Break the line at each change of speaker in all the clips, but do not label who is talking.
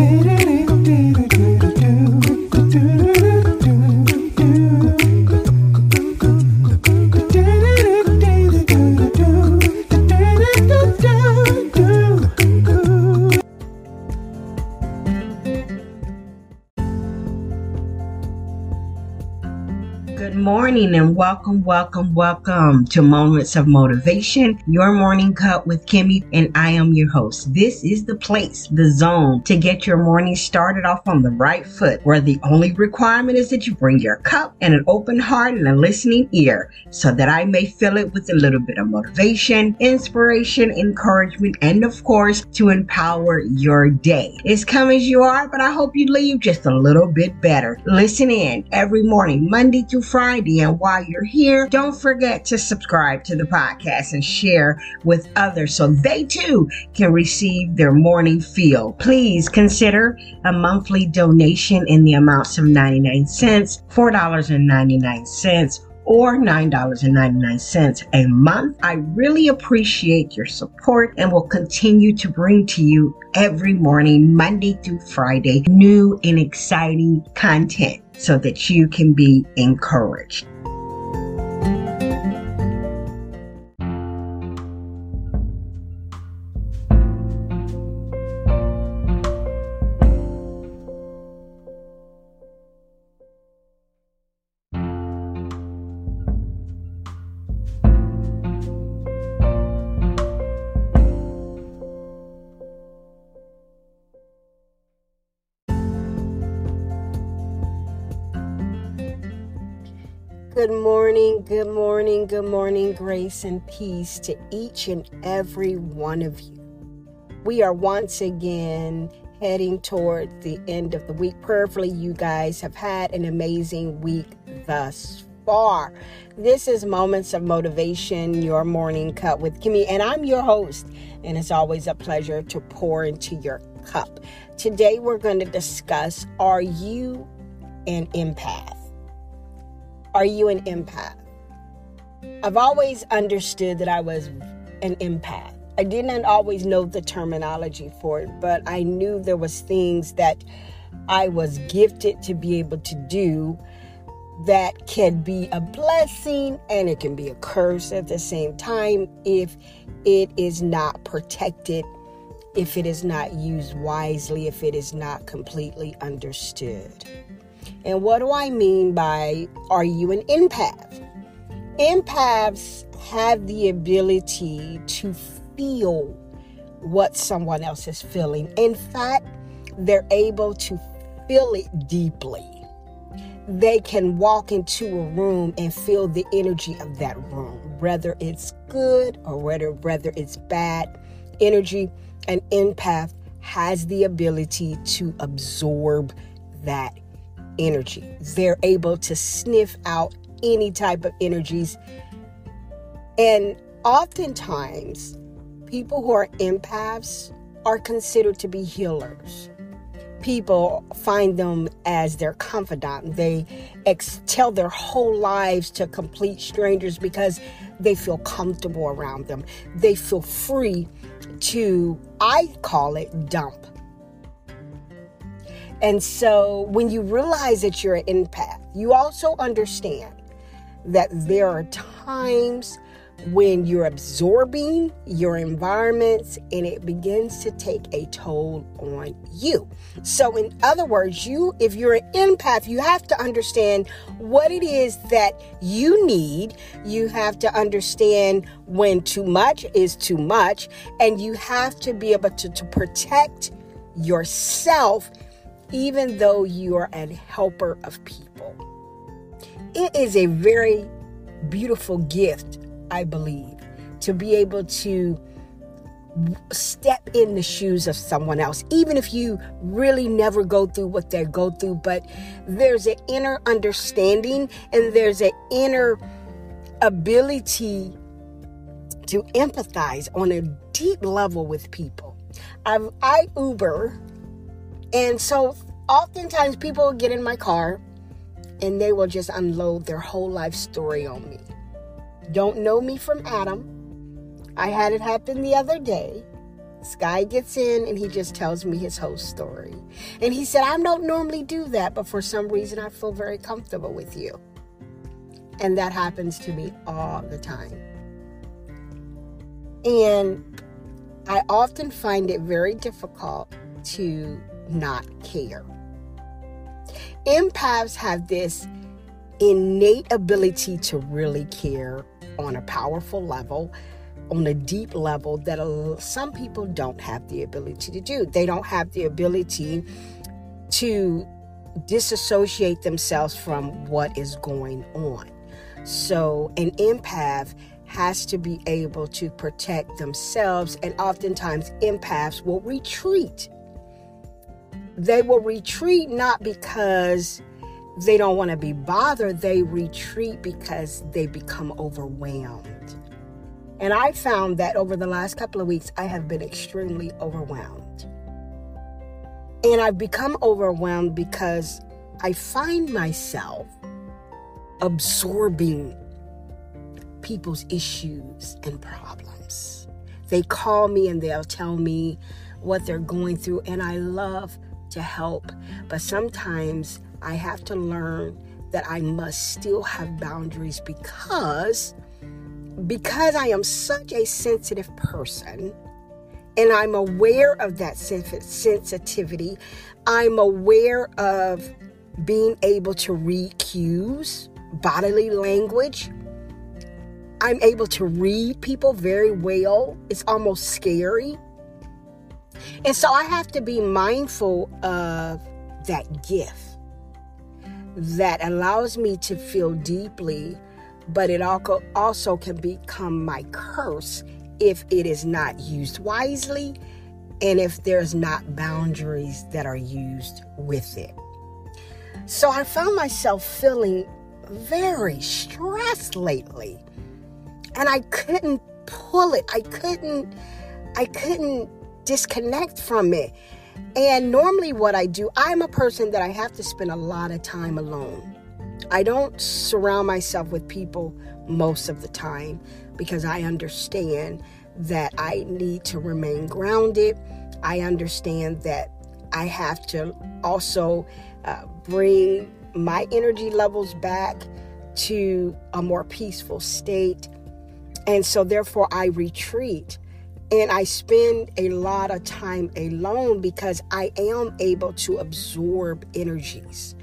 morning and welcome, welcome, welcome to Moments of Motivation, your morning cup with Kimmy, and I am your host. This is the place, the zone to get your morning started off on the right foot, where the only requirement is that you bring your cup and an open heart and a listening ear so that I may fill it with a little bit of motivation, inspiration, encouragement, and of course, to empower your day. It's come as you are, but I hope you leave just a little bit better. Listen in every morning, Monday through Friday and while you're here, don't forget to subscribe to the podcast and share with others so they too can receive their morning feel. Please consider a monthly donation in the amounts of 99 cents, $4.99 or $9.99 a month. I really appreciate your support and will continue to bring to you every morning, Monday through Friday, new and exciting content so that you can be encouraged. Good morning, good morning, good morning, grace and peace to each and every one of you. We are once again heading toward the end of the week. Prayerfully, you guys have had an amazing week thus far. This is Moments of Motivation, your morning cup with Kimmy, and I'm your host, and it's always a pleasure to pour into your cup. Today, we're going to discuss Are you an empath? Are you an empath? I've always understood that I was an empath. I did not always know the terminology for it, but I knew there was things that I was gifted to be able to do that can be a blessing and it can be a curse at the same time if it is not protected, if it is not used wisely, if it is not completely understood. And what do I mean by are you an empath? Empaths have the ability to feel what someone else is feeling. In fact, they're able to feel it deeply. They can walk into a room and feel the energy of that room, whether it's good or whether, whether it's bad energy. An empath has the ability to absorb that energy. They're able to sniff out any type of energies. And oftentimes, people who are empaths are considered to be healers. People find them as their confidant. They ex- tell their whole lives to complete strangers because they feel comfortable around them. They feel free to, I call it, dump and so when you realize that you're an empath, you also understand that there are times when you're absorbing your environments and it begins to take a toll on you. So in other words, you if you're an empath, you have to understand what it is that you need. You have to understand when too much is too much and you have to be able to, to protect yourself even though you are a helper of people. It is a very beautiful gift, I believe, to be able to step in the shoes of someone else, even if you really never go through what they go through. But there's an inner understanding and there's an inner ability to empathize on a deep level with people. I've, I Uber and so oftentimes people get in my car and they will just unload their whole life story on me. Don't know me from Adam. I had it happen the other day. This guy gets in and he just tells me his whole story. And he said, I don't normally do that, but for some reason I feel very comfortable with you. And that happens to me all the time. And I often find it very difficult to not care. Empaths have this innate ability to really care on a powerful level, on a deep level that some people don't have the ability to do. They don't have the ability to disassociate themselves from what is going on. So, an empath has to be able to protect themselves, and oftentimes, empaths will retreat. They will retreat not because they don't want to be bothered, they retreat because they become overwhelmed. And I found that over the last couple of weeks, I have been extremely overwhelmed. And I've become overwhelmed because I find myself absorbing people's issues and problems. They call me and they'll tell me what they're going through, and I love to help. But sometimes I have to learn that I must still have boundaries because because I am such a sensitive person and I'm aware of that sensitivity, I'm aware of being able to read cues, bodily language. I'm able to read people very well. It's almost scary. And so I have to be mindful of that gift that allows me to feel deeply, but it also can become my curse if it is not used wisely and if there's not boundaries that are used with it. So I found myself feeling very stressed lately. And I couldn't pull it. I couldn't I couldn't disconnect from it. And normally, what I do, I'm a person that I have to spend a lot of time alone. I don't surround myself with people most of the time because I understand that I need to remain grounded. I understand that I have to also uh, bring my energy levels back to a more peaceful state. And so, therefore, I retreat and I spend a lot of time alone because I am able to absorb energies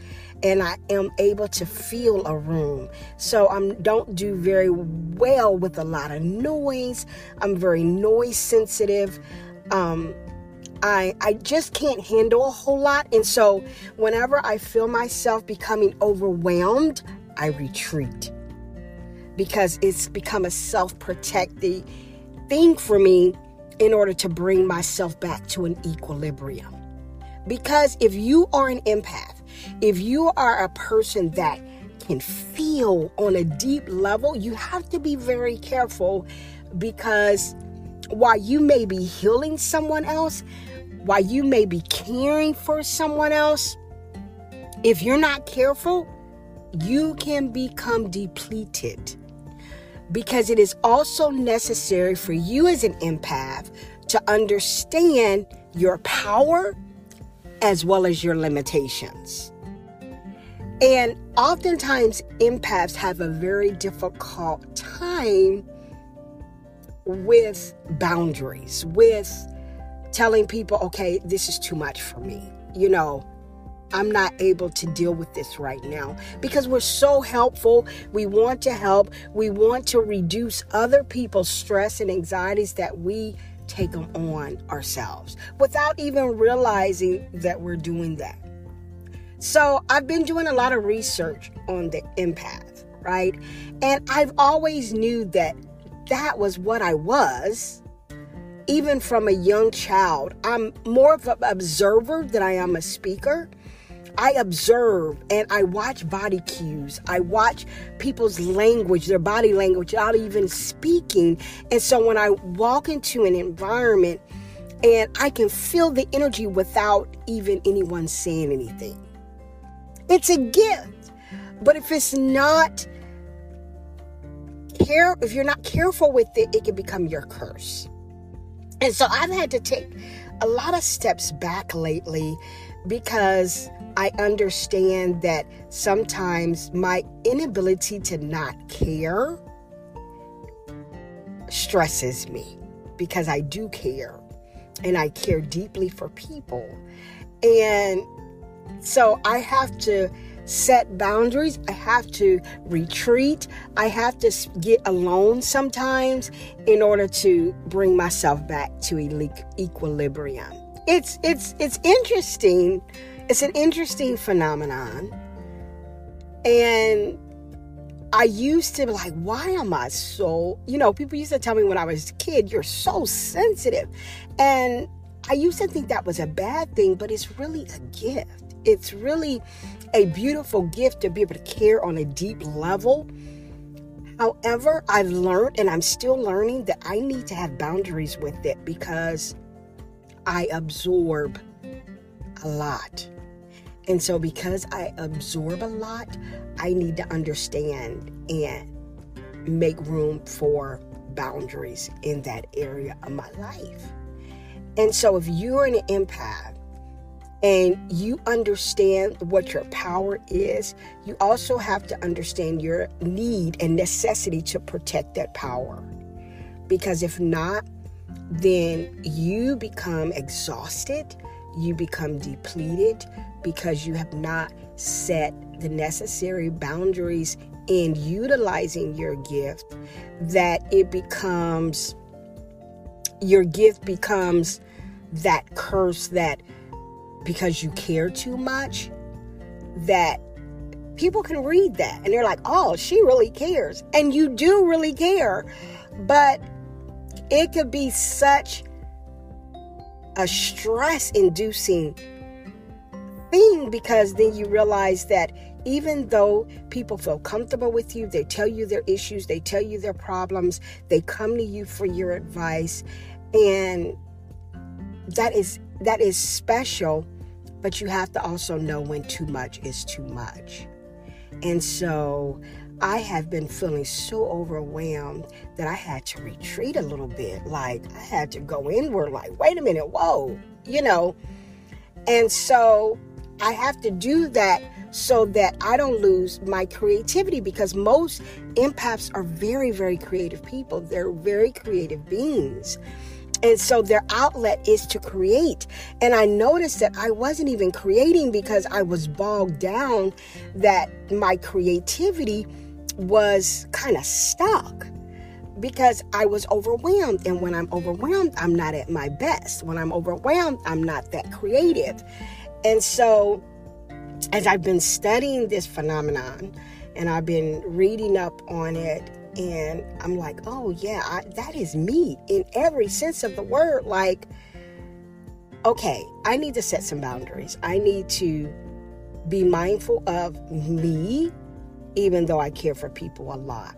and I am able to feel a room. So I don't do very well with a lot of noise. I'm very noise sensitive. Um, I I just can't handle a whole lot, and so whenever I feel myself becoming overwhelmed, I retreat because it's become a self-protective thing for me in order to bring myself back to an equilibrium. Because if you are an empath, if you are a person that can feel on a deep level, you have to be very careful because while you may be healing someone else, while you may be caring for someone else, if you're not careful, you can become depleted because it is also necessary for you as an empath to understand your power as well as your limitations. And oftentimes, empaths have a very difficult time with boundaries, with telling people, okay, this is too much for me. You know, I'm not able to deal with this right now because we're so helpful. We want to help. We want to reduce other people's stress and anxieties that we take them on ourselves without even realizing that we're doing that. So, I've been doing a lot of research on the empath, right? And I've always knew that that was what I was even from a young child. I'm more of an observer than I am a speaker. I observe and I watch body cues. I watch people's language, their body language, without even speaking. And so when I walk into an environment and I can feel the energy without even anyone saying anything, it's a gift. But if it's not care, if you're not careful with it, it can become your curse. And so I've had to take a lot of steps back lately because I understand that sometimes my inability to not care stresses me because I do care and I care deeply for people. And so I have to set boundaries. I have to retreat. I have to get alone sometimes in order to bring myself back to equilibrium. It's it's it's interesting. It's an interesting phenomenon. And I used to be like, why am I so, you know, people used to tell me when I was a kid, you're so sensitive. And I used to think that was a bad thing, but it's really a gift. It's really a beautiful gift to be able to care on a deep level. However, I've learned and I'm still learning that I need to have boundaries with it because I absorb a lot. And so, because I absorb a lot, I need to understand and make room for boundaries in that area of my life. And so, if you're an empath and you understand what your power is, you also have to understand your need and necessity to protect that power. Because if not, then you become exhausted, you become depleted because you have not set the necessary boundaries in utilizing your gift, that it becomes, your gift becomes that curse that because you care too much that people can read that and they're like, oh, she really cares. And you do really care. But it could be such a stress inducing thing because then you realize that even though people feel comfortable with you, they tell you their issues, they tell you their problems, they come to you for your advice, and that is that is special but you have to also know when too much is too much. And so I have been feeling so overwhelmed that I had to retreat a little bit. Like I had to go inward, like, wait a minute, whoa, you know. And so I have to do that so that I don't lose my creativity because most empaths are very, very creative people. They're very creative beings. And so their outlet is to create. And I noticed that I wasn't even creating because I was bogged down, that my creativity was kind of stuck because I was overwhelmed. And when I'm overwhelmed, I'm not at my best. When I'm overwhelmed, I'm not that creative. And so, as I've been studying this phenomenon and I've been reading up on it and I'm like, oh, yeah, I, that is me in every sense of the word. Like, okay, I need to set some boundaries. I need to be mindful of me, even though I care for people a lot.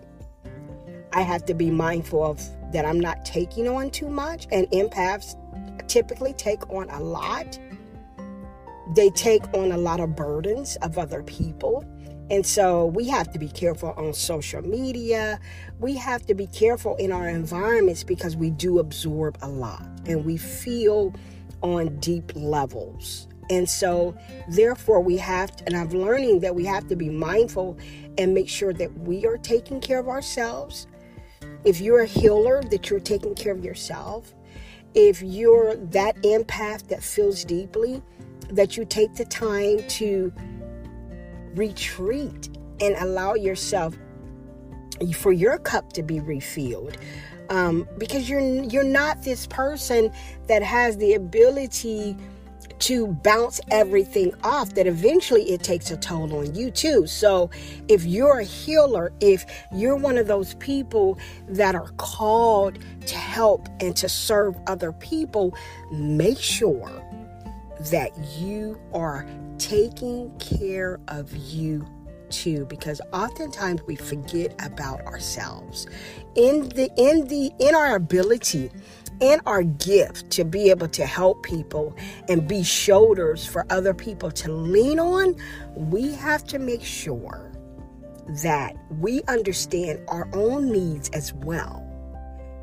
I have to be mindful of that I'm not taking on too much, and empaths typically take on a lot. They take on a lot of burdens of other people. And so we have to be careful on social media. We have to be careful in our environments because we do absorb a lot and we feel on deep levels. And so, therefore, we have to, and I'm learning that we have to be mindful and make sure that we are taking care of ourselves. If you're a healer, that you're taking care of yourself. If you're that empath that feels deeply, that you take the time to retreat and allow yourself for your cup to be refilled um, because you're you're not this person that has the ability to bounce everything off that eventually it takes a toll on you too. So if you're a healer if you're one of those people that are called to help and to serve other people make sure that you are taking care of you too because oftentimes we forget about ourselves. In the in the in our ability in our gift to be able to help people and be shoulders for other people to lean on we have to make sure that we understand our own needs as well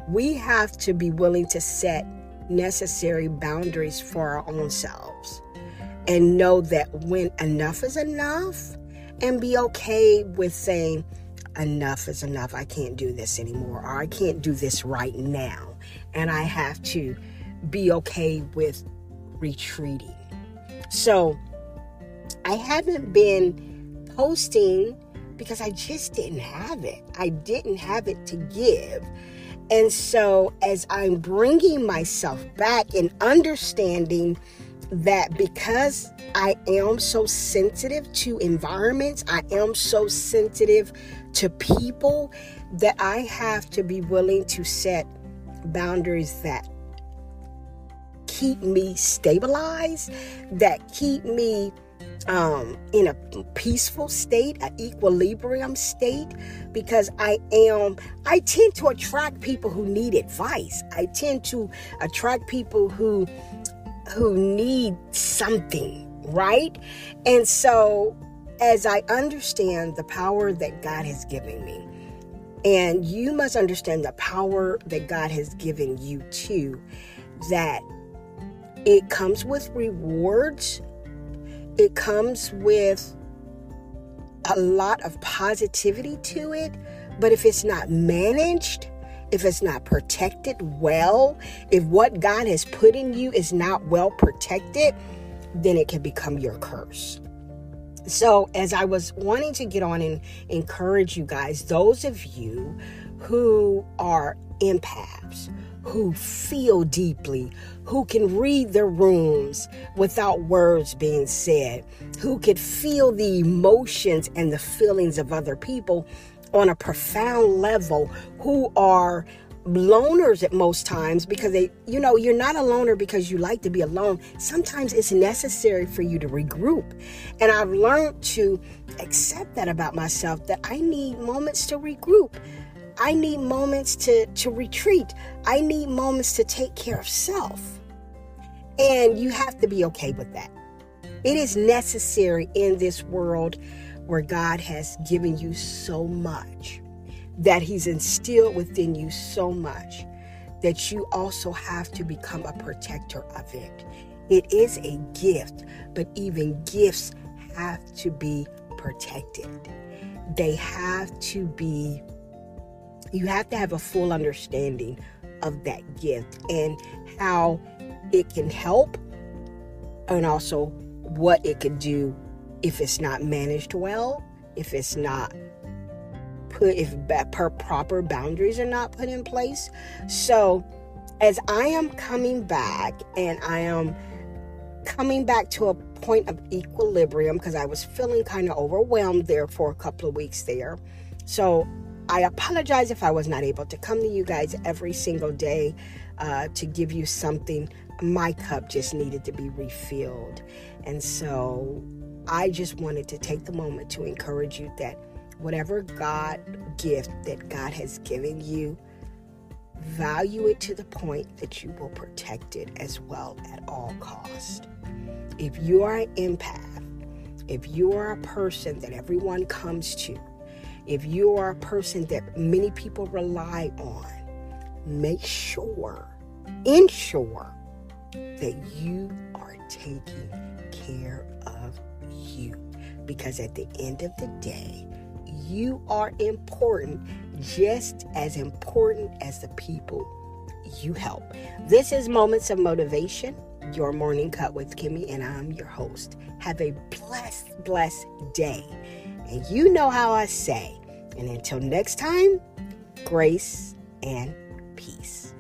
we have to be willing to set necessary boundaries for our own selves and know that when enough is enough, and be okay with saying, enough is enough. I can't do this anymore, or I can't do this right now. And I have to be okay with retreating. So I haven't been posting because I just didn't have it. I didn't have it to give. And so, as I'm bringing myself back and understanding that because I am so sensitive to environments, I am so sensitive to people, that I have to be willing to set boundaries that keep me stabilized, that keep me um, in a peaceful state, an equilibrium state, because I am, I tend to attract people who need advice. I tend to attract people who, who need something, right? And so, as I understand the power that God has given me, and you must understand the power that God has given you too, that it comes with rewards it comes with a lot of positivity to it, but if it's not managed, if it's not protected well, if what God has put in you is not well protected, then it can become your curse. So, as I was wanting to get on and encourage you guys, those of you who are empaths, who feel deeply, who can read the rooms without words being said, who could feel the emotions and the feelings of other people on a profound level, who are loners at most times because they, you know, you're not a loner because you like to be alone. Sometimes it's necessary for you to regroup. And I've learned to accept that about myself that I need moments to regroup. I need moments to, to retreat. I need moments to take care of self. And you have to be okay with that. It is necessary in this world where God has given you so much, that He's instilled within you so much, that you also have to become a protector of it. It is a gift, but even gifts have to be protected. They have to be you have to have a full understanding of that gift and how it can help and also what it could do if it's not managed well, if it's not put if proper boundaries are not put in place. So as I am coming back and I am coming back to a point of equilibrium because I was feeling kind of overwhelmed there for a couple of weeks there. So I apologize if I was not able to come to you guys every single day uh, to give you something. My cup just needed to be refilled. And so I just wanted to take the moment to encourage you that whatever God gift that God has given you, value it to the point that you will protect it as well at all cost. If you are an empath, if you are a person that everyone comes to, if you are a person that many people rely on, make sure, ensure that you are taking care of you. Because at the end of the day, you are important, just as important as the people you help. This is Moments of Motivation, your morning cut with Kimmy, and I'm your host. Have a blessed, blessed day. And you know how I say, and until next time, grace and peace.